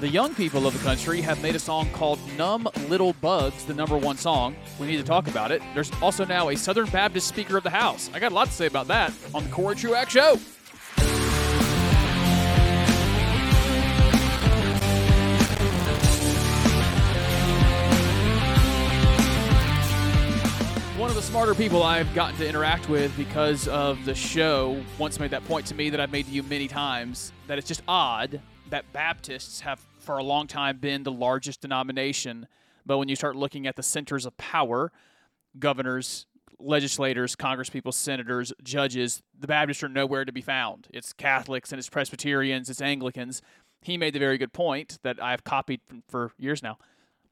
The young people of the country have made a song called Numb Little Bugs, the number one song. We need to talk about it. There's also now a Southern Baptist Speaker of the House. I got a lot to say about that on the Corey Truax Show. One of the smarter people I've gotten to interact with because of the show once made that point to me that I've made to you many times that it's just odd that Baptists have for a long time been the largest denomination, but when you start looking at the centers of power, governors, legislators, congresspeople, senators, judges, the Baptists are nowhere to be found. It's Catholics and it's Presbyterians, it's Anglicans. He made the very good point that I've copied for years now.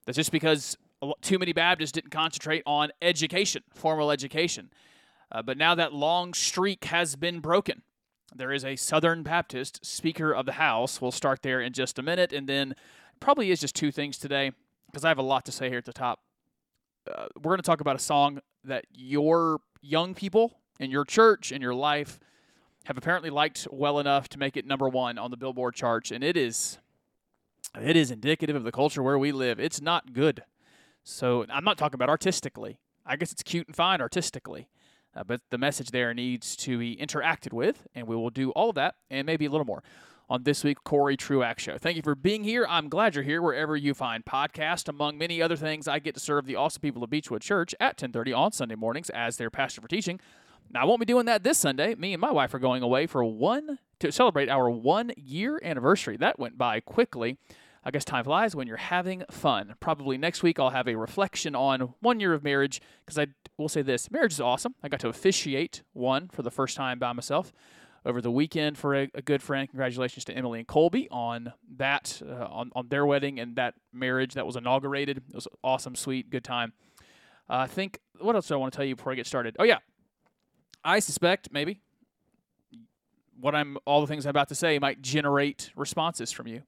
That's just because too many Baptists didn't concentrate on education, formal education. Uh, but now that long streak has been broken. There is a Southern Baptist Speaker of the House. We'll start there in just a minute, and then probably is just two things today because I have a lot to say here at the top. Uh, we're going to talk about a song that your young people in your church in your life have apparently liked well enough to make it number one on the Billboard charts, and it is it is indicative of the culture where we live. It's not good. So I'm not talking about artistically. I guess it's cute and fine artistically. Uh, but the message there needs to be interacted with, and we will do all of that and maybe a little more on this week Corey Truax Show. Thank you for being here. I'm glad you're here wherever you find podcast. Among many other things, I get to serve the awesome people of Beechwood Church at 10:30 on Sunday mornings as their pastor for teaching. Now I won't be doing that this Sunday. Me and my wife are going away for one to celebrate our one year anniversary. That went by quickly. I guess time flies when you're having fun. Probably next week I'll have a reflection on one year of marriage because I will say this marriage is awesome. I got to officiate one for the first time by myself over the weekend for a, a good friend. Congratulations to Emily and Colby on that, uh, on, on their wedding and that marriage that was inaugurated. It was awesome, sweet, good time. Uh, I think, what else do I want to tell you before I get started? Oh, yeah. I suspect maybe what I'm, all the things I'm about to say might generate responses from you.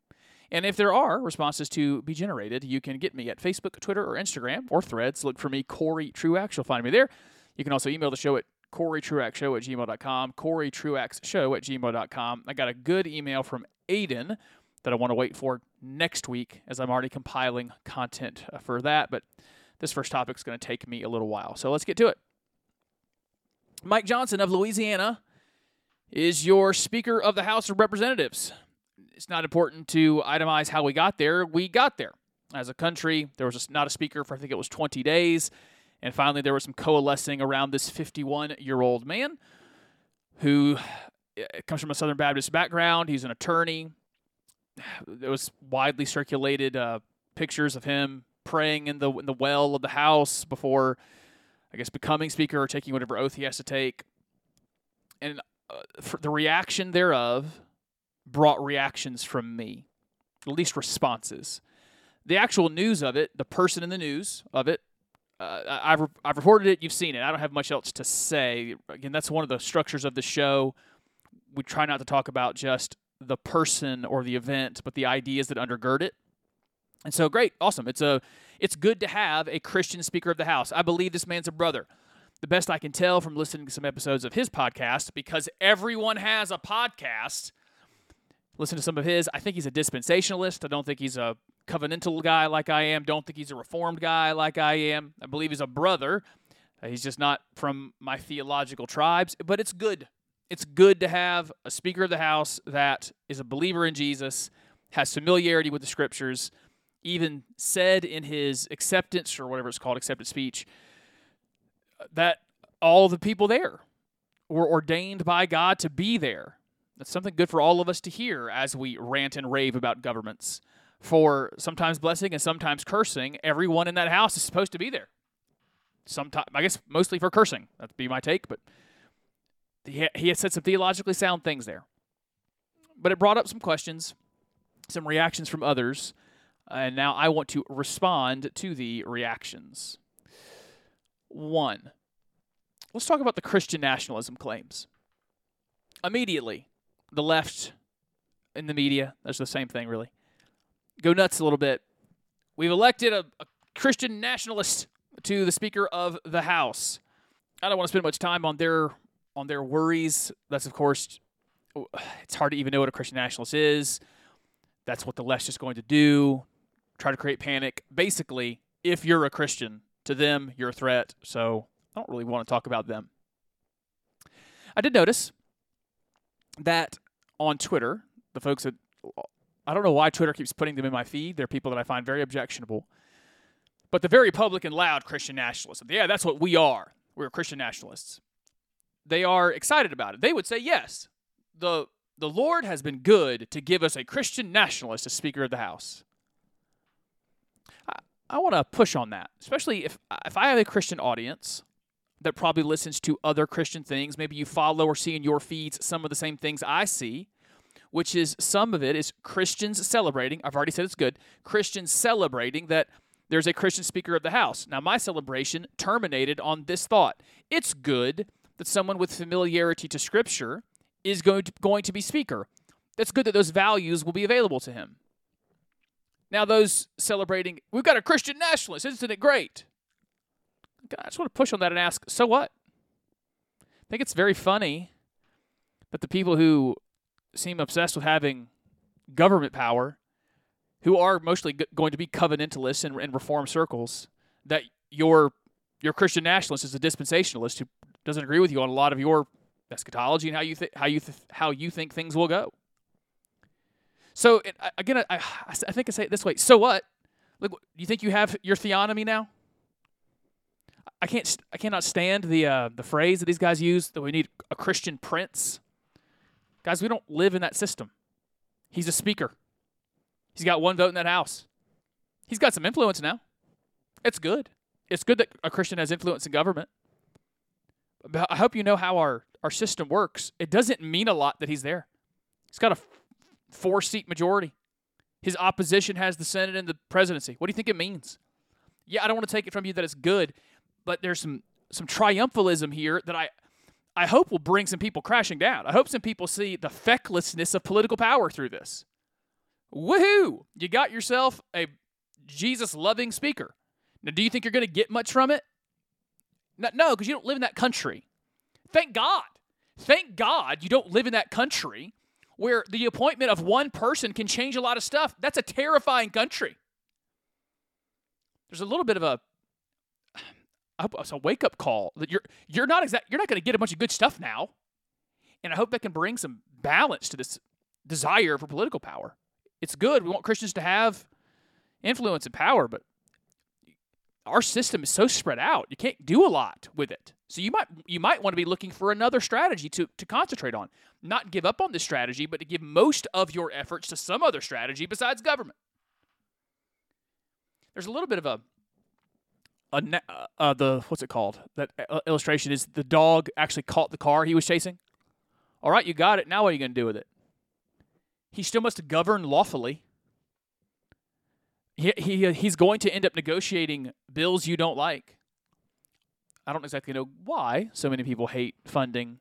And if there are responses to be generated, you can get me at Facebook, Twitter, or Instagram or threads. Look for me, Corey Truax. You'll find me there. You can also email the show at CoreyTruaxShow at gmail.com, CoreyTruaxShow at gmail.com. I got a good email from Aiden that I want to wait for next week as I'm already compiling content uh, for that. But this first topic is going to take me a little while. So let's get to it. Mike Johnson of Louisiana is your Speaker of the House of Representatives it's not important to itemize how we got there. We got there. As a country, there was just not a speaker for, I think it was 20 days. And finally, there was some coalescing around this 51 year old man who eh, comes from a Southern Baptist background. He's an attorney. There was widely circulated uh, pictures of him praying in the in the well of the house before, I guess, becoming speaker or taking whatever oath he has to take. And uh, the reaction thereof brought reactions from me, at least responses. The actual news of it, the person in the news of it, uh, I've, I've reported it, you've seen it. I don't have much else to say. Again, that's one of the structures of the show. We try not to talk about just the person or the event, but the ideas that undergird it. And so great, awesome. It's a it's good to have a Christian speaker of the house. I believe this man's a brother. The best I can tell from listening to some episodes of his podcast, because everyone has a podcast, listen to some of his. I think he's a dispensationalist. I don't think he's a covenantal guy like I am. Don't think he's a reformed guy like I am. I believe he's a brother. Uh, he's just not from my theological tribes, but it's good. It's good to have a Speaker of the House that is a believer in Jesus, has familiarity with the Scriptures, even said in his acceptance or whatever it's called, acceptance speech, that all the people there were ordained by God to be there that's something good for all of us to hear as we rant and rave about governments. For sometimes blessing and sometimes cursing, everyone in that house is supposed to be there. Sometimes, I guess, mostly for cursing. That'd be my take, but he, he has said some theologically sound things there. But it brought up some questions, some reactions from others, and now I want to respond to the reactions. One, let's talk about the Christian nationalism claims. Immediately, the left in the media, that's the same thing, really. Go nuts a little bit. We've elected a, a Christian nationalist to the Speaker of the House. I don't want to spend much time on their on their worries. That's of course, it's hard to even know what a Christian nationalist is. That's what the left's just going to do, try to create panic. Basically, if you're a Christian, to them, you're a threat. So I don't really want to talk about them. I did notice that on Twitter, the folks that I don't know why Twitter keeps putting them in my feed. They're people that I find very objectionable. But the very public and loud Christian nationalists, yeah, that's what we are. We're Christian nationalists. They are excited about it. They would say, yes, the, the Lord has been good to give us a Christian nationalist as Speaker of the House. I, I want to push on that, especially if, if I have a Christian audience that probably listens to other Christian things. Maybe you follow or see in your feeds some of the same things I see, which is some of it is Christians celebrating. I've already said it's good. Christians celebrating that there's a Christian Speaker of the House. Now, my celebration terminated on this thought. It's good that someone with familiarity to Scripture is going to, going to be Speaker. That's good that those values will be available to him. Now, those celebrating, we've got a Christian nationalist. Isn't it great? I just want to push on that and ask, so what? I think it's very funny that the people who seem obsessed with having government power, who are mostly g- going to be covenantalists in, in reform circles, that your your Christian nationalist is a dispensationalist who doesn't agree with you on a lot of your eschatology and how you th- how you th- how you think things will go. So again, I, I think I say it this way: So what? Look, you think you have your theonomy now? I can't I cannot stand the uh, the phrase that these guys use that we need a Christian prince. Guys, we don't live in that system. He's a speaker. He's got one vote in that house. He's got some influence now. It's good. It's good that a Christian has influence in government. But I hope you know how our, our system works. It doesn't mean a lot that he's there. He's got a four seat majority. His opposition has the Senate and the presidency. What do you think it means? Yeah, I don't want to take it from you that it's good, but there's some some triumphalism here that I I hope will bring some people crashing down. I hope some people see the fecklessness of political power through this. Woohoo! You got yourself a Jesus loving speaker. Now, do you think you're going to get much from it? No, because you don't live in that country. Thank God. Thank God you don't live in that country where the appointment of one person can change a lot of stuff. That's a terrifying country. There's a little bit of a it's a wake up uh, call that you're you're not exact you're not going to get a bunch of good stuff now, and I hope that can bring some balance to this desire for political power. It's good. We want Christians to have influence and power, but our system is so spread out. You can't do a lot with it. So you might you might want to be looking for another strategy to to concentrate on. Not give up on this strategy, but to give most of your efforts to some other strategy besides government. There's a little bit of a a uh, uh, the what's it called? That uh, illustration is the dog actually caught the car he was chasing. All right, you got it. Now what are you going to do with it? He still must govern lawfully. He, he he's going to end up negotiating bills you don't like. I don't exactly know why so many people hate funding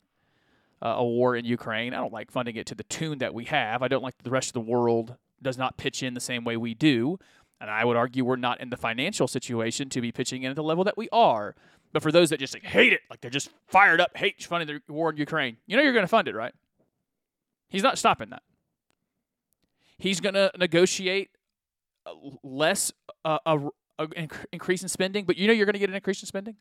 uh, a war in Ukraine. I don't like funding it to the tune that we have. I don't like the rest of the world does not pitch in the same way we do. And I would argue we're not in the financial situation to be pitching in at the level that we are. But for those that just like, hate it, like they're just fired up, hate funding the war in Ukraine, you know you're going to fund it, right? He's not stopping that. He's going to negotiate less uh, a, a increase in spending, but you know you're going to get an increase in spending.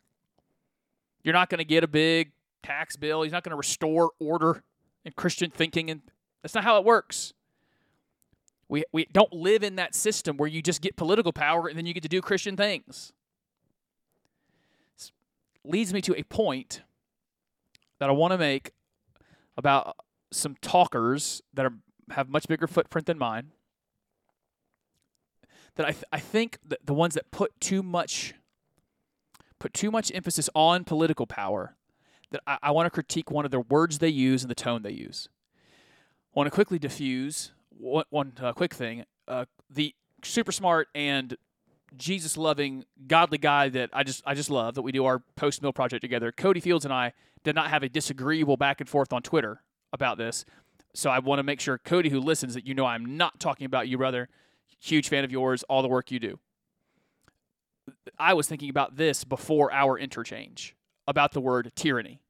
You're not going to get a big tax bill. He's not going to restore order and Christian thinking, and that's not how it works. We, we don't live in that system where you just get political power and then you get to do Christian things. This leads me to a point that I want to make about some talkers that are, have much bigger footprint than mine. That I, th- I think that the ones that put too much put too much emphasis on political power that I, I want to critique one of the words they use and the tone they use. I want to quickly diffuse one, one uh, quick thing. Uh, the super smart and Jesus loving, godly guy that I just I just love that we do our post mill project together. Cody Fields and I did not have a disagreeable back and forth on Twitter about this. So I want to make sure Cody, who listens, that you know I'm not talking about you, brother. Huge fan of yours, all the work you do. I was thinking about this before our interchange about the word tyranny.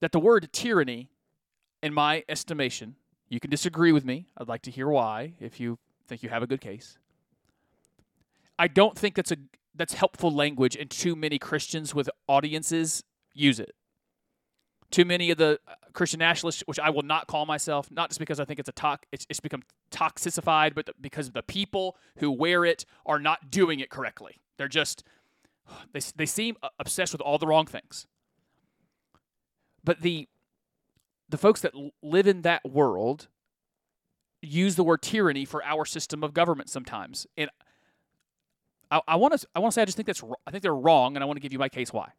That the word tyranny, in my estimation, You can disagree with me. I'd like to hear why if you think you have a good case. I don't think that's a that's helpful language and too many Christians with audiences use it. Too many of the uh, Christian nationalists, which I will not call myself, not just because I think it's a talk, it's, it's become toxicified, but because the people who wear it are not doing it correctly. They're just they they seem obsessed with all the wrong things. But the the folks that live in that world use the word tyranny for our system of government sometimes, and I want to I want to say I just think that's I think they're wrong, and I want to give you my case why.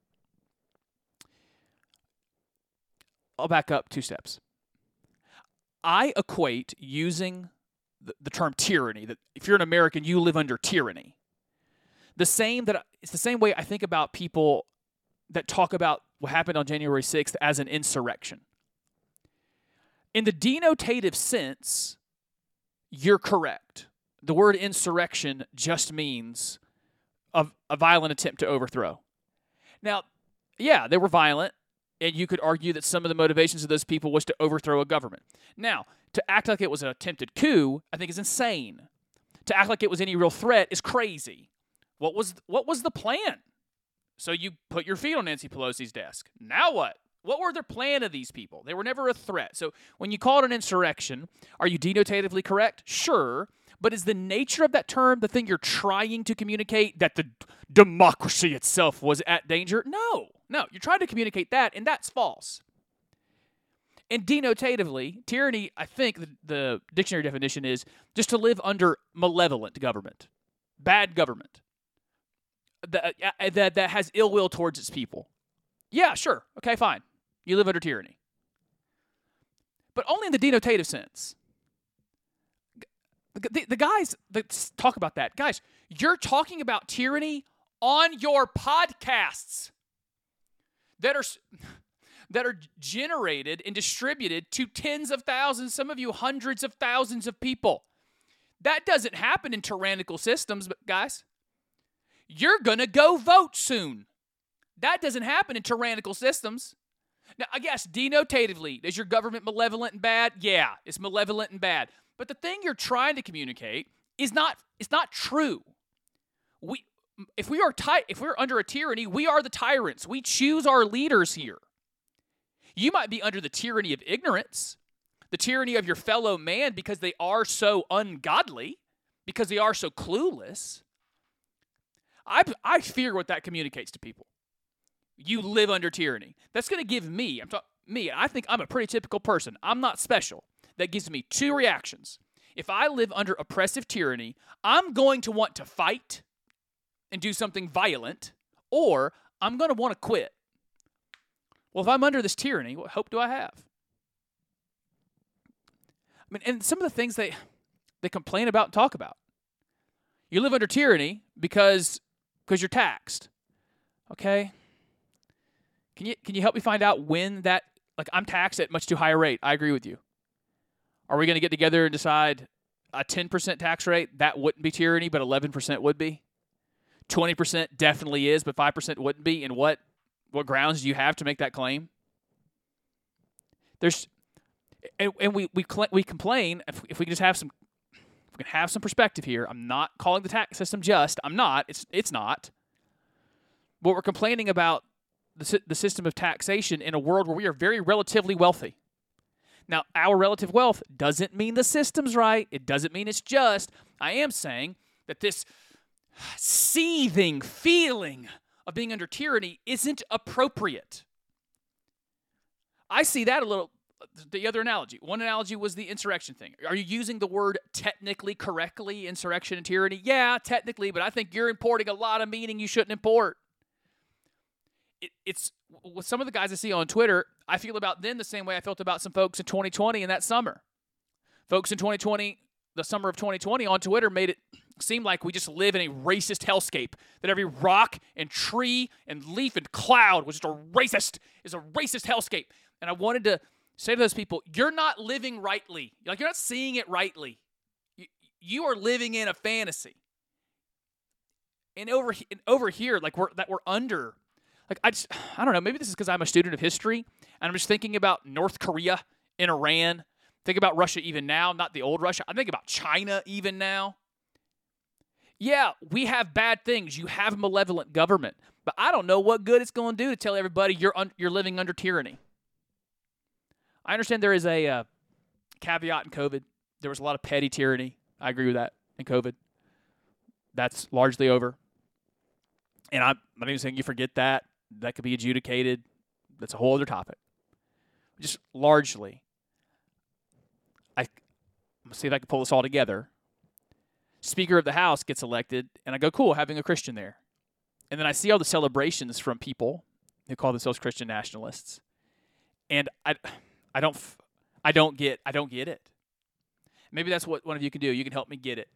I'll back up two steps. I equate using the, the term tyranny that if you're an American, you live under tyranny. The same that it's the same way I think about people that talk about what happened on January 6th as an insurrection. In the denotative sense, you're correct. The word insurrection just means a, a violent attempt to overthrow. Now, yeah, they were violent, and you could argue that some of the motivations of those people was to overthrow a government. Now, to act like it was an attempted coup, I think is insane. To act like it was any real threat is crazy. What was what was the plan? So you put your feet on Nancy Pelosi's desk. Now what? What were the plan of these people? They were never a threat. So when you call it an insurrection, are you denotatively correct? Sure. But is the nature of that term the thing you're trying to communicate that the democracy itself was at danger? No. No. You're trying to communicate that, and that's false. And denotatively, tyranny, I think the, the dictionary definition is just to live under malevolent government, bad government that, uh, that, that has ill will towards its people. Yeah, sure. Okay, fine. You live under tyranny. But only in the denotative sense. The, the, the guys that talk about that, guys, you're talking about tyranny on your podcasts that are that are generated and distributed to tens of thousands, some of you hundreds of thousands of people. That doesn't happen in tyrannical systems, but guys, you're going to go vote soon. That doesn't happen in tyrannical systems. Now, I guess denotatively, is your government malevolent and bad? Yeah, it's malevolent and bad. But the thing you're trying to communicate is not it's not true. We if we are ty- if we're under a tyranny, we are the tyrants. We choose our leaders here. You might be under the tyranny of ignorance, the tyranny of your fellow man because they are so ungodly, because they are so clueless. I, I fear what that communicates to people. You live under tyranny. That's going to give me, I'm talking me, I think I'm a pretty typical person. I'm not special. That gives me two reactions. If I live under oppressive tyranny, I'm going to want to fight and do something violent, or I'm going to want to quit. Well, if I'm under this tyranny, what hope do I have? I mean, and some of the things they they complain about and talk about. You live under tyranny because because you're taxed. Okay? Can you can you help me find out when that like I'm taxed at much too high a rate. I agree with you. Are we going to get together and decide a 10% tax rate that wouldn't be tyranny but 11% would be? 20% definitely is but 5% wouldn't be and what what grounds do you have to make that claim? There's and, and we we we complain if, if we can just have some if we can have some perspective here. I'm not calling the tax system just. I'm not. It's it's not. But we're complaining about the, the system of taxation in a world where we are very relatively wealthy. Now, our relative wealth doesn't mean the system's right. It doesn't mean it's just. I am saying that this seething feeling of being under tyranny isn't appropriate. I see that a little the other analogy. One analogy was the insurrection thing. Are you using the word technically correctly, insurrection and tyranny? Yeah, technically, but I think you're importing a lot of meaning you shouldn't import. It, it's with some of the guys I see on Twitter, I feel about them the same way I felt about some folks in 2020 in that summer. Folks in 2020, the summer of 2020 on Twitter made it seem like we just live in a racist hellscape. That every rock and tree and leaf and cloud was just a racist, is a racist hellscape. And I wanted to say to those people, you're not living rightly. Like you're not seeing it rightly. You, you are living in a fantasy. And over and over here, like we're that we're under. Like I just I don't know. Maybe this is because I'm a student of history and I'm just thinking about North Korea and Iran Think about Russia even now, not the old Russia. I think about China even now. Yeah, we have bad things. You have a malevolent government, but I don't know what good it's going to do to tell everybody you're un- you're living under tyranny. I understand there is a uh, caveat in COVID. There was a lot of petty tyranny. I agree with that in COVID. That's largely over. And I'm not even saying you forget that. That could be adjudicated. That's a whole other topic. Just largely, I, see if I can pull this all together. Speaker of the House gets elected, and I go, cool, having a Christian there. And then I see all the celebrations from people who call themselves Christian nationalists. And I, I don't, I don't get, I don't get it. Maybe that's what one of you can do. You can help me get it.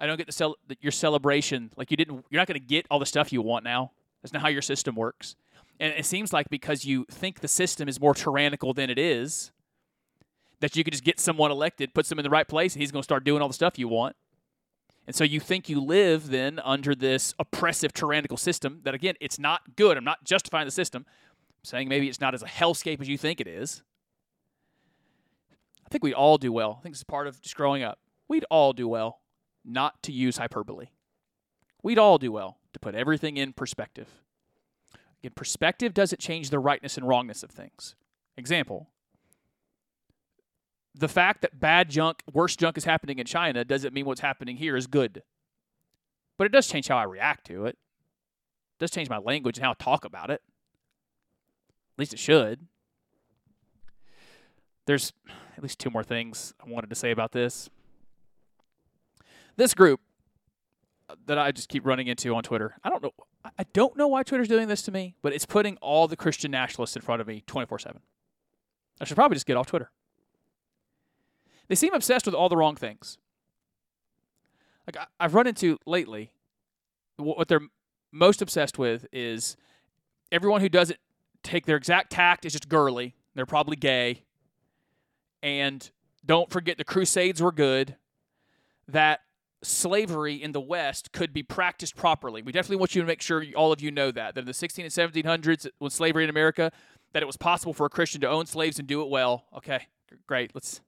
I don't get to sell your celebration. Like you didn't, you're not going to get all the stuff you want now. That's not how your system works. And it seems like because you think the system is more tyrannical than it is, that you could just get someone elected, put them in the right place, and he's going to start doing all the stuff you want. And so you think you live then under this oppressive, tyrannical system that, again, it's not good. I'm not justifying the system. I'm saying maybe it's not as a hellscape as you think it is. I think we'd all do well. I think this is part of just growing up. We'd all do well not to use hyperbole. We'd all do well to put everything in perspective. Again, perspective doesn't change the rightness and wrongness of things. Example the fact that bad junk, worse junk is happening in China doesn't mean what's happening here is good. But it does change how I react to it. It does change my language and how I talk about it. At least it should. There's at least two more things I wanted to say about this. This group that I just keep running into on Twitter. I don't know. I don't know why Twitter's doing this to me, but it's putting all the Christian nationalists in front of me 24 7. I should probably just get off Twitter. They seem obsessed with all the wrong things. Like I, have run into lately, what they're most obsessed with is everyone who doesn't take their exact tact is just girly. They're probably gay. And don't forget the Crusades were good. That slavery in the West could be practiced properly. We definitely want you to make sure all of you know that. That in the 16 and 1700s, when slavery in America, that it was possible for a Christian to own slaves and do it well. Okay, great. Let's,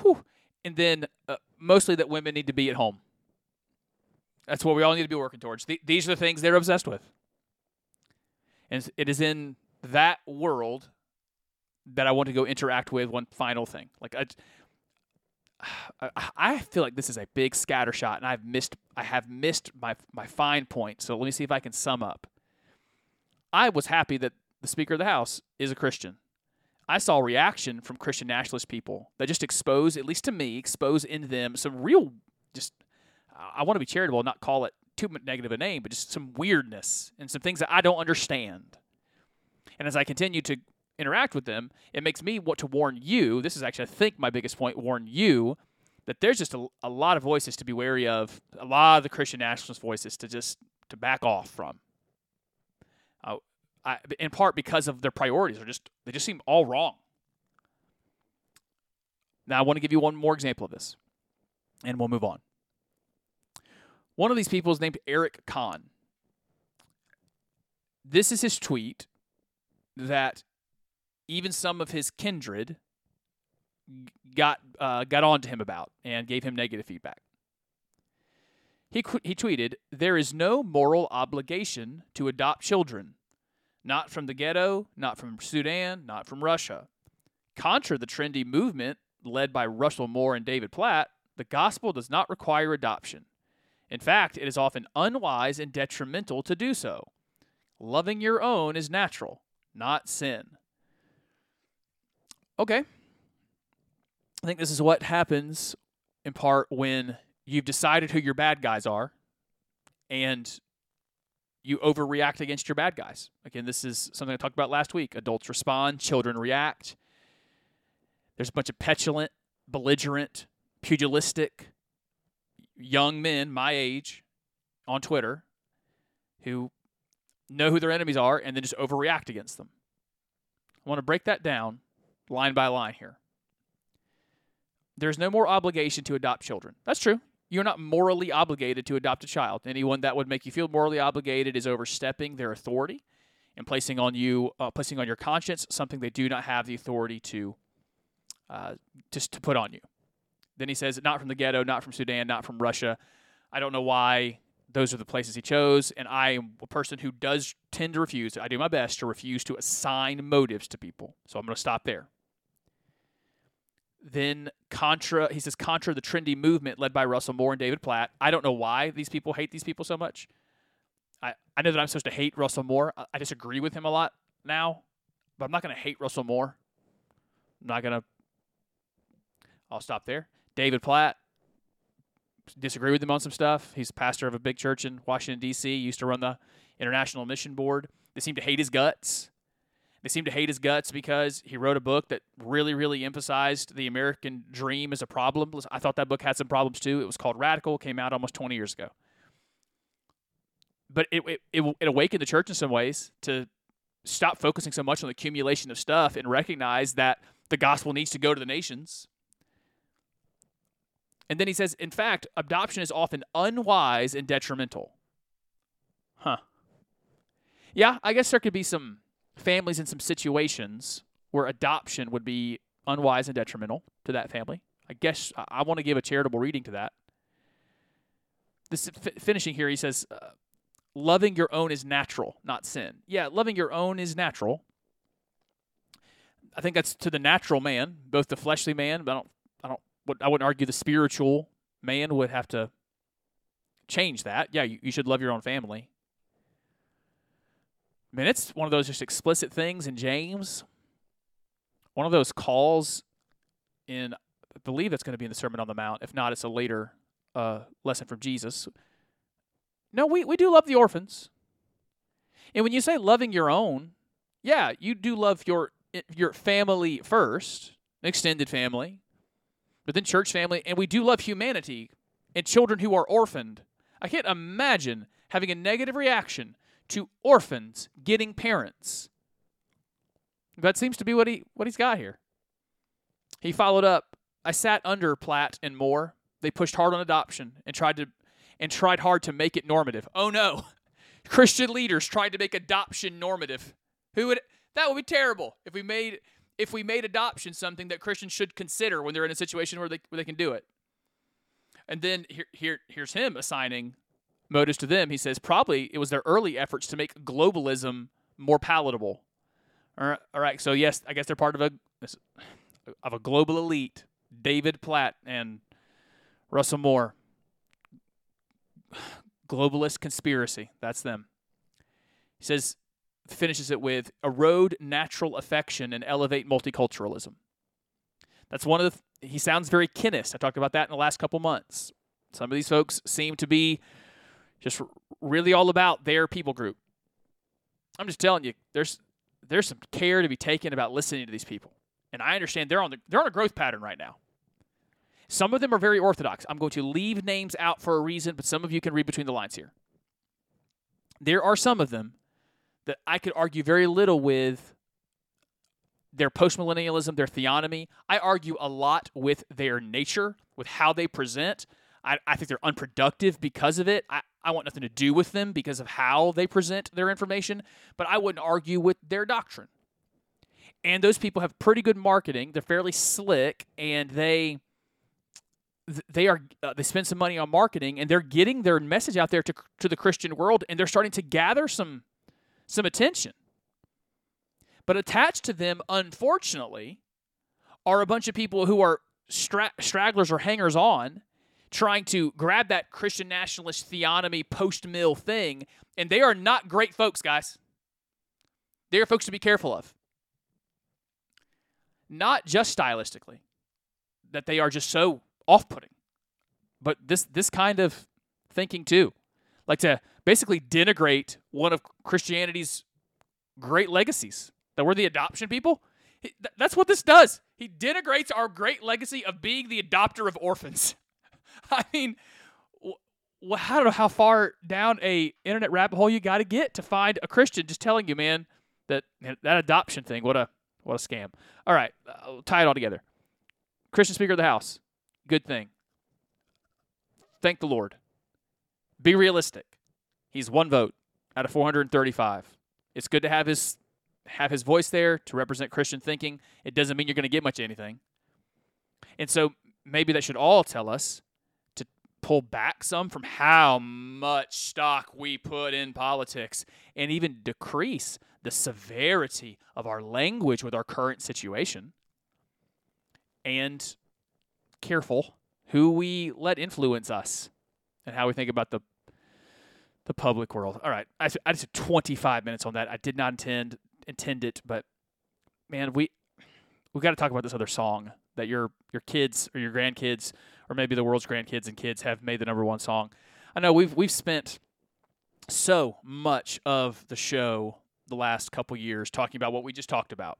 whew. And then uh, mostly that women need to be at home. That's what we all need to be working towards. Th- these are the things they're obsessed with. And it is in that world that I want to go interact with one final thing. Like I, I feel like this is a big scatter shot, and I've missed. I have missed my my fine point. So let me see if I can sum up. I was happy that the Speaker of the House is a Christian. I saw reaction from Christian nationalist people that just expose, at least to me, expose in them some real, just. I want to be charitable, and not call it too negative a name, but just some weirdness and some things that I don't understand. And as I continue to interact with them, it makes me want to warn you. This is actually, I think, my biggest point. Warn you that there's just a, a lot of voices to be wary of. A lot of the Christian nationalist voices to just to back off from. Uh, I, in part because of their priorities are just they just seem all wrong. Now I want to give you one more example of this, and we'll move on. One of these people is named Eric Conn. This is his tweet that even some of his kindred got uh, got on to him about and gave him negative feedback. He he tweeted, "There is no moral obligation to adopt children, not from the ghetto, not from Sudan, not from Russia. Contra the trendy movement led by Russell Moore and David Platt, the gospel does not require adoption. In fact, it is often unwise and detrimental to do so. Loving your own is natural, not sin." Okay. I think this is what happens in part when you've decided who your bad guys are and you overreact against your bad guys. Again, this is something I talked about last week. Adults respond, children react. There's a bunch of petulant, belligerent, pugilistic young men my age on Twitter who know who their enemies are and then just overreact against them. I want to break that down line by line here. There's no more obligation to adopt children. That's true. You're not morally obligated to adopt a child. Anyone that would make you feel morally obligated is overstepping their authority and placing on you, uh, placing on your conscience something they do not have the authority to uh, just to put on you. Then he says, not from the ghetto, not from Sudan, not from Russia. I don't know why those are the places he chose, and I am a person who does tend to refuse. I do my best to refuse to assign motives to people. So I'm going to stop there. Then Contra, he says Contra, the trendy movement led by Russell Moore and David Platt. I don't know why these people hate these people so much. I, I know that I'm supposed to hate Russell Moore. I, I disagree with him a lot now, but I'm not going to hate Russell Moore. I'm not going to. I'll stop there. David Platt, disagree with him on some stuff. He's pastor of a big church in Washington, D.C., used to run the International Mission Board. They seem to hate his guts. They seem to hate his guts because he wrote a book that really, really emphasized the American dream as a problem. I thought that book had some problems too. It was called Radical, came out almost 20 years ago. But it, it, it, it awakened the church in some ways to stop focusing so much on the accumulation of stuff and recognize that the gospel needs to go to the nations. And then he says, in fact, adoption is often unwise and detrimental. Huh. Yeah, I guess there could be some families in some situations where adoption would be unwise and detrimental to that family. I guess I, want to give a charitable reading to that. This f- finishing here, he says, uh, loving your own is natural, not sin. Yeah, loving your own is natural. I think that's to the natural man, both the fleshly man, but I don't, I don't, I wouldn't argue the spiritual man would have to change that. Yeah, you, you should love your own family. I mean, it's one of those just explicit things in James. One of those calls in, I believe that's going to be in the Sermon on the Mount. If not, it's a later uh, lesson from Jesus. No, we, we do love the orphans. And when you say loving your own, yeah, you do love your your family first, extended family, but then church family, and we do love humanity and children who are orphaned. I can't imagine having a negative reaction to orphans getting parents. That seems to be what he what he's got here. He followed up. I sat under Platt and Moore. They pushed hard on adoption and tried to and tried hard to make it normative. Oh no. Christian leaders tried to make adoption normative. Who would that would be terrible if we made if we made adoption something that Christians should consider when they're in a situation where they where they can do it. And then here, here here's him assigning motives to them. He says probably it was their early efforts to make globalism more palatable. All right, all right. So yes, I guess they're part of a of a global elite. David Platt and Russell Moore. Globalist conspiracy. That's them. He says finishes it with erode natural affection and elevate multiculturalism. That's one of the. He sounds very Kinist. I talked about that in the last couple months. Some of these folks seem to be just really all about their people group. I'm just telling you, there's there's some care to be taken about listening to these people, and I understand they're on the, they're on a growth pattern right now. Some of them are very orthodox. I'm going to leave names out for a reason, but some of you can read between the lines here. There are some of them that I could argue very little with their postmillennialism, their theonomy. I argue a lot with their nature, with how they present. I, I think they're unproductive because of it. I, I want nothing to do with them because of how they present their information, but I wouldn't argue with their doctrine. And those people have pretty good marketing. They're fairly slick, and they they are uh, they spend some money on marketing, and they're getting their message out there to to the Christian world, and they're starting to gather some some attention. But attached to them, unfortunately, are a bunch of people who are stra- stragglers or hangers on trying to grab that Christian nationalist theonomy post mill thing, and they are not great folks, guys. They are folks to be careful of. Not just stylistically, that they are just so off putting, but this this kind of thinking too. Like to basically denigrate one of Christianity's great legacies. That we're the adoption people. That's what this does. He denigrates our great legacy of being the adopter of orphans. I mean, I don't know how far down a internet rabbit hole you got to get to find a Christian just telling you, man, that that adoption thing. What a what a scam. All right, uh, I'll tie it all together. Christian Speaker of the House, good thing. Thank the Lord. Be realistic. He's one vote out of 435. It's good to have his have his voice there to represent Christian thinking. It doesn't mean you're going to get much anything. And so maybe that should all tell us pull back some from how much stock we put in politics and even decrease the severity of our language with our current situation. And careful who we let influence us and how we think about the the public world. All right, I, I just had 25 minutes on that. I did not intend intend it, but man, we we got to talk about this other song that your your kids or your grandkids or maybe the world's grandkids and kids have made the number one song. I know we've we've spent so much of the show the last couple years talking about what we just talked about.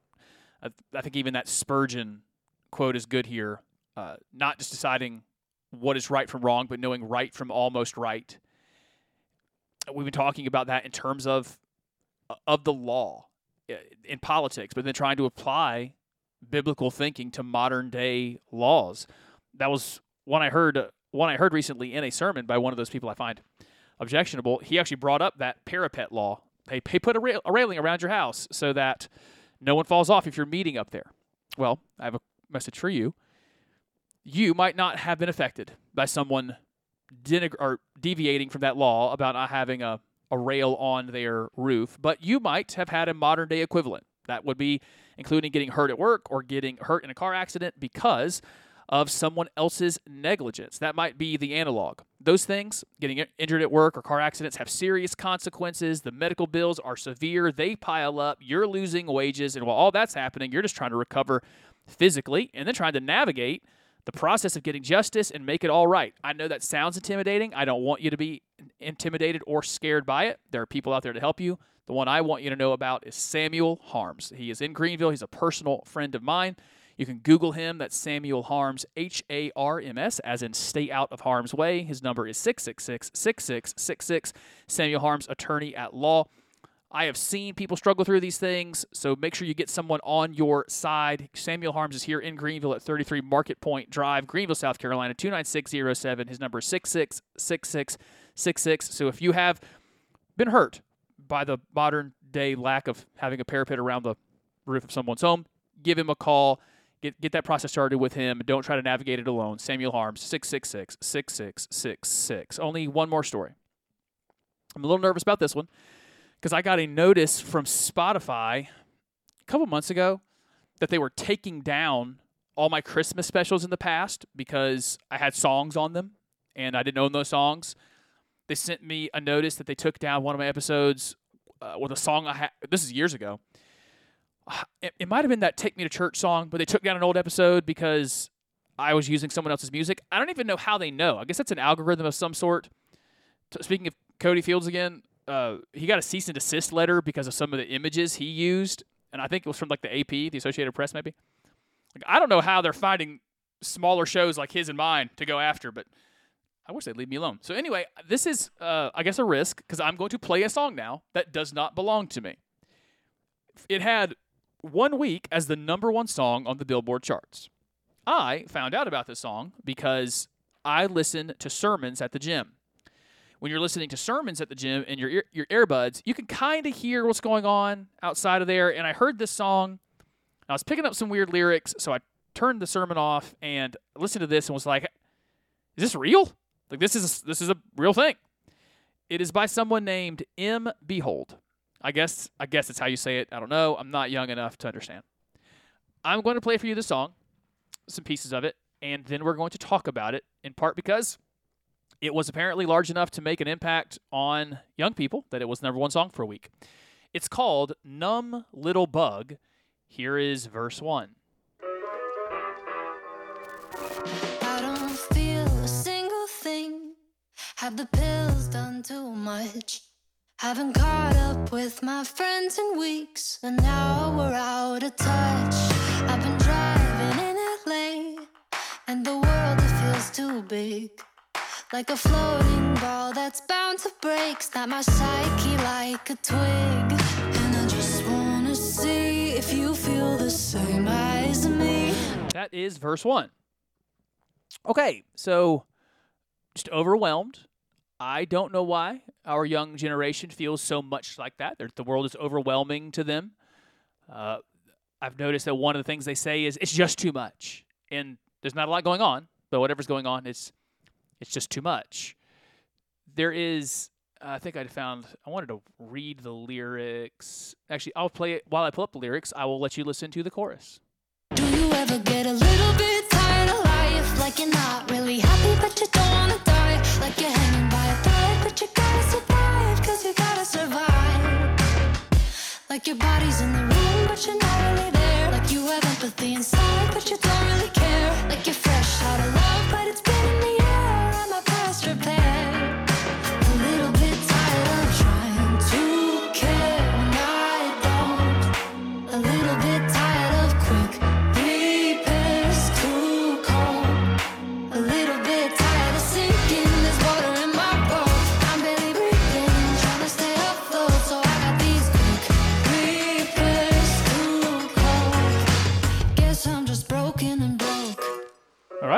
I, I think even that Spurgeon quote is good here. Uh, not just deciding what is right from wrong, but knowing right from almost right. We've been talking about that in terms of uh, of the law uh, in politics, but then trying to apply biblical thinking to modern day laws. That was one I heard uh, one I heard recently in a sermon by one of those people I find objectionable. He actually brought up that parapet law. They, they put a, rail, a railing around your house so that no one falls off if you're meeting up there. Well, I have a message for you you might not have been affected by someone deneg- or deviating from that law about not having a, a rail on their roof, but you might have had a modern day equivalent. That would be including getting hurt at work or getting hurt in a car accident because of someone else's negligence. That might be the analog. Those things, getting injured at work or car accidents, have serious consequences. The medical bills are severe, they pile up, you're losing wages, and while all that's happening, you're just trying to recover physically and then trying to navigate the process of getting justice and make it all right. I know that sounds intimidating. I don't want you to be intimidated or scared by it. There are people out there to help you. The one I want you to know about is Samuel Harms. He is in Greenville. He's a personal friend of mine. You can Google him. That's Samuel Harms, H A R M S, as in stay out of harm's way. His number is 666 6666. Samuel Harms, attorney at law. I have seen people struggle through these things, so make sure you get someone on your side. Samuel Harms is here in Greenville at 33 Market Point Drive, Greenville, South Carolina, 29607. His number is 666666. So if you have been hurt by the modern day lack of having a parapet around the roof of someone's home, give him a call. Get, get that process started with him. Don't try to navigate it alone. Samuel Harms, 666 6666. Only one more story. I'm a little nervous about this one because I got a notice from Spotify a couple months ago that they were taking down all my Christmas specials in the past because I had songs on them and I didn't own those songs. They sent me a notice that they took down one of my episodes uh, with a song I had. This is years ago. It, it might have been that "Take Me to Church" song, but they took down an old episode because I was using someone else's music. I don't even know how they know. I guess that's an algorithm of some sort. Speaking of Cody Fields again, uh, he got a cease and desist letter because of some of the images he used, and I think it was from like the AP, the Associated Press, maybe. Like I don't know how they're finding smaller shows like his and mine to go after, but I wish they'd leave me alone. So anyway, this is, uh, I guess, a risk because I'm going to play a song now that does not belong to me. It had one week as the number one song on the Billboard charts. I found out about this song because I listen to sermons at the gym when you're listening to sermons at the gym and your your earbuds, you can kind of hear what's going on outside of there. And I heard this song. I was picking up some weird lyrics, so I turned the sermon off and listened to this and was like, "Is this real? Like this is a, this is a real thing." It is by someone named Em Beihold. I guess I guess it's how you say it. I don't know. I'm not young enough to understand. I'm going to play for you the song, some pieces of it, and then we're going to talk about it in part because it was apparently large enough to make an impact on young people that it was number one song for a week. It's called Numb Little Bug. Here is verse 1. I don't feel a single thing. Have the pills done too much? Haven't caught up with my friends in weeks, and now we're out of touch. I've been driving in LA, and the world it feels too big. Like a floating ball that's bound to break. Snap my psyche like a twig. And I just wanna see if you feel the same as me. That is verse one. Okay, so just overwhelmed. I don't know why our young generation feels so much like that. They're, the world is overwhelming to them. Uh, I've noticed that one of the things they say is it's just too much. And There's not a lot going on, but whatever's going on, it's it's just too much. There is I think I found I wanted to read the lyrics. Actually, I'll play it while I pull up the lyrics. I will let you listen to the chorus. Do you ever get a little bit? Like you're not really happy, but you don't wanna die. Like you're hanging by a thread, but you gotta survive, cause you gotta survive. Like your body's in the room, but you're not really there. Like you have empathy inside, but you don't really care. Like you're fresh out of love, but it's been in the air. Am I past repair?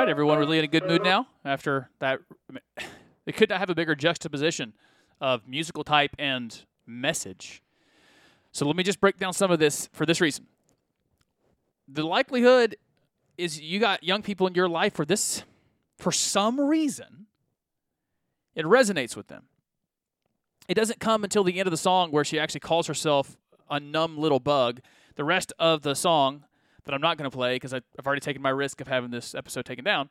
Right, everyone, really in a good mood now after that. They could not have a bigger juxtaposition of musical type and message. So let me just break down some of this for this reason. The likelihood is you got young people in your life where this, for some reason, it resonates with them. It doesn't come until the end of the song where she actually calls herself a numb little bug. The rest of the song that I'm not going to play because I've already taken my risk of having this episode taken down.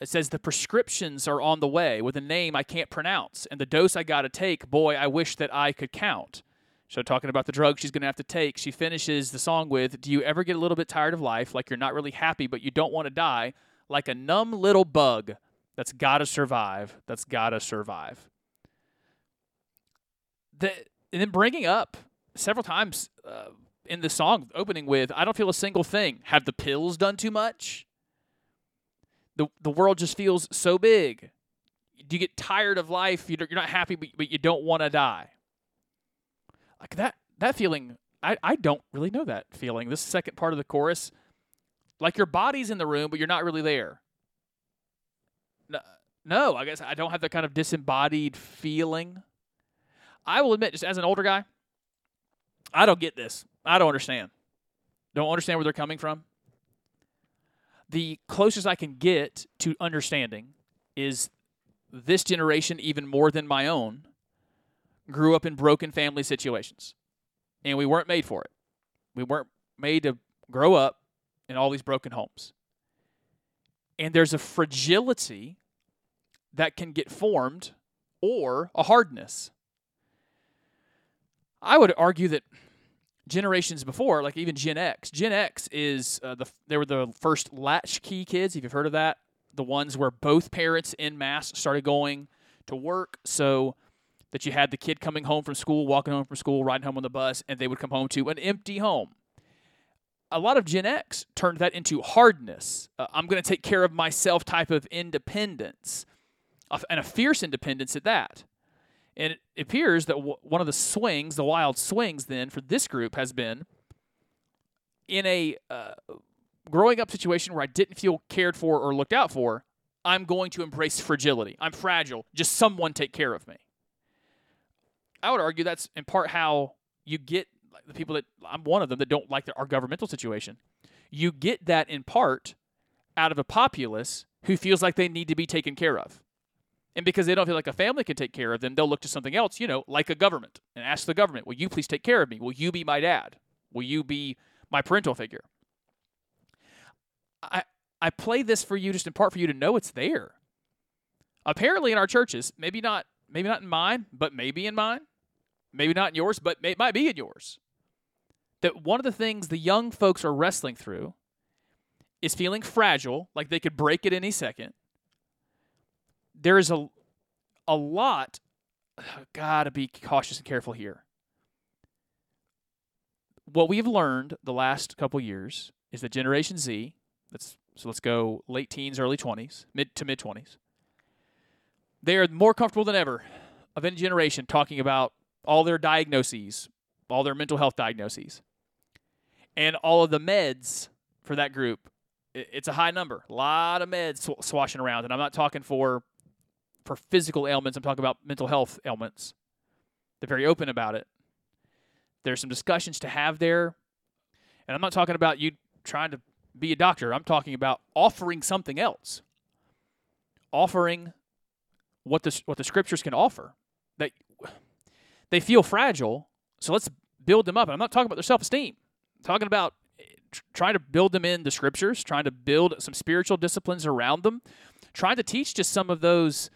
It says the prescriptions are on the way with a name I can't pronounce, and the dose I got to take, boy, I wish that I could count. So, talking about the drug she's going to have to take, she finishes the song with Do you ever get a little bit tired of life, like you're not really happy, but you don't want to die, like a numb little bug that's got to survive, that's got to survive? The, and then bringing up several times uh, in the song, opening with I don't feel a single thing. Have the pills done too much? The, the world just feels so big. Do you get tired of life? You're not happy, but, but you don't want to die. Like that, that feeling, I, I don't really know that feeling. This second part of the chorus, like your body's in the room, but you're not really there. No, no, I guess I don't have that kind of disembodied feeling. I will admit, just as an older guy, I don't get this. I don't understand. Don't understand where they're coming from. The closest I can get to understanding is this generation, even more than my own, grew up in broken family situations. And we weren't made for it. We weren't made to grow up in all these broken homes. And there's a fragility that can get formed or a hardness. I would argue that generations before, like even Gen X, Gen X is uh, the they were the first latchkey kids. If you've heard of that, the ones where both parents in mass started going to work, so that you had the kid coming home from school, walking home from school, riding home on the bus, and they would come home to an empty home. A lot of Gen X turned that into hardness. Uh, I'm going to take care of myself type of independence, and a fierce independence at that. And it appears that w- one of the swings, the wild swings, then for this group has been in a uh, growing up situation where I didn't feel cared for or looked out for. I'm going to embrace fragility. I'm fragile. Just someone take care of me. I would argue that's in part how you get the people that I'm one of them that don't like the, our governmental situation. You get that in part out of a populace who feels like they need to be taken care of. And because they don't feel like a family can take care of them, they'll look to something else, you know, like a government, and ask the government, Will you please take care of me? Will you be my dad? Will you be my parental figure? I, I play this for you just in part for you to know it's there. Apparently, in our churches, maybe not, maybe not in mine, but maybe in mine, maybe not in yours, but it might be in yours. That one of the things the young folks are wrestling through is feeling fragile, like they could break it any second there is a a lot gotta be cautious and careful here. What we've learned the last couple years is that generation z let's so let's go late teens early 20s mid to mid 20s they are more comfortable than ever of any generation talking about all their diagnoses all their mental health diagnoses. And all of the meds for that group it's a high number. A lot of meds sw- swashing around. And i'm not talking for for physical ailments. I'm talking about mental health ailments. They're very open about it. There's some discussions to have there. And I'm not talking about you trying to be a doctor. I'm talking about offering something else. Offering what the what the scriptures can offer. That they feel fragile, so let's build them up. And I'm not talking about their self-esteem. I'm talking about eh, trying to build them in the scriptures, trying to build some spiritual disciplines around them, trying to teach just some of those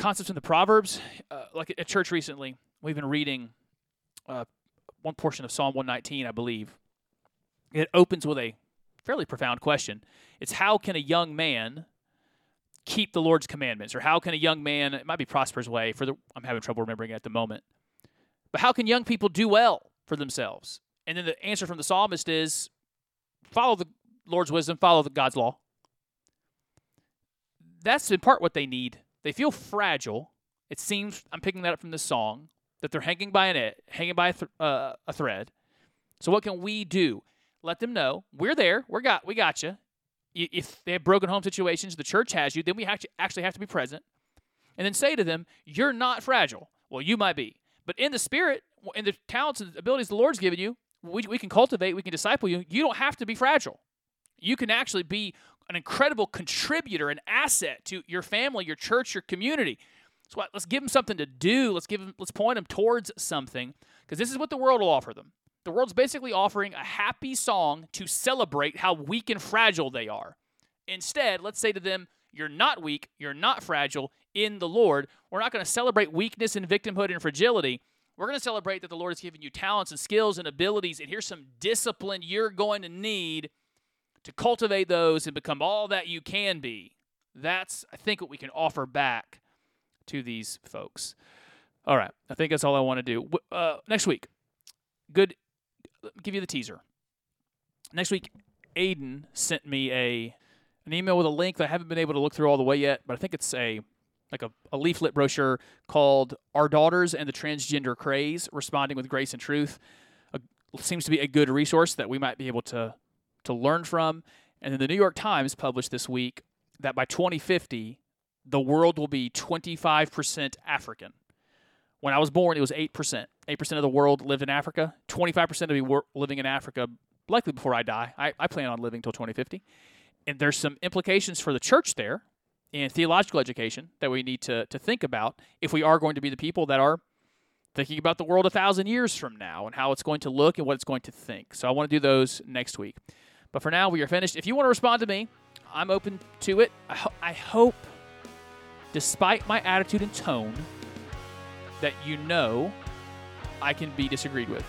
concepts in the Proverbs. Uh, like at church recently, we've been reading uh, one portion of Psalm 119, I believe. It opens with a fairly profound question. It's how can a young man keep the Lord's commandments, or how can a young man? It might be Prosper's way. For the, I'm having trouble remembering it at the moment. But how can young people do well for themselves? And then the answer from the psalmist is follow the Lord's wisdom, follow the God's law. That's in part what they need. They feel fragile. It seems I'm picking that up from this song that they're hanging by an it, hanging by a, th- uh, a thread. So what can we do? Let them know we're there. We're got we got you. If they have broken home situations, the church has you. Then we have to actually have to be present, and then say to them, "You're not fragile. Well, you might be, but in the spirit, in the talents and abilities the Lord's given you, we, we can cultivate, we can disciple you. You don't have to be fragile. You can actually be an incredible contributor, an asset to your family, your church, your community. So let's give them something to do. Let's give them, let's point them towards something because this is what the world will offer them. The world's basically offering a happy song to celebrate how weak and fragile they are. Instead, let's say to them, You're not weak, you're not fragile in the Lord. We're not going to celebrate weakness and victimhood and fragility. We're going to celebrate that the Lord has given you talents and skills and abilities, and here's some discipline you're going to need to cultivate those and become all that you can be. That's, I think, what we can offer back to these folks. All right, I think that's all I want to do. Uh, next week, good. Let me give you the teaser. Next week, Aiden sent me a an email with a link that I haven't been able to look through all the way yet, but I think it's a like a, a leaflet brochure called Our Daughters and the Transgender Craze Responding with Grace and Truth. A, seems to be a good resource that we might be able to, to learn from. And then the New York Times published this week that by 2050, the world will be 25% African. When I was born, it was 8%. 8% of the world lived in Africa. 25% of me living in Africa, likely before I die. I, I plan on living until 2050. And there's some implications for the church there and theological education that we need to, to think about if we are going to be the people that are thinking about the world a thousand years from now and how it's going to look and what it's going to think. So I want to do those next week. But for now, we are finished. If you want to respond to me, I'm open to it. I, ho- I hope, despite my attitude and tone, that you know I can be disagreed with.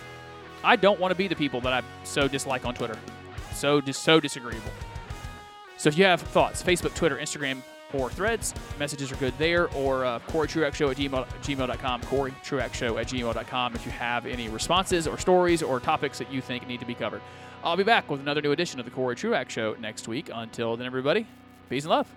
I don't want to be the people that I so dislike on Twitter. So just so disagreeable. So if you have thoughts, Facebook, Twitter, Instagram, or threads. Messages are good there, or uh, Corey Truax Show at gmail, gmail.com, Corey Truax Show at gmail.com if you have any responses or stories or topics that you think need to be covered. I'll be back with another new edition of the Corey Truax Show next week. Until then, everybody, peace and love.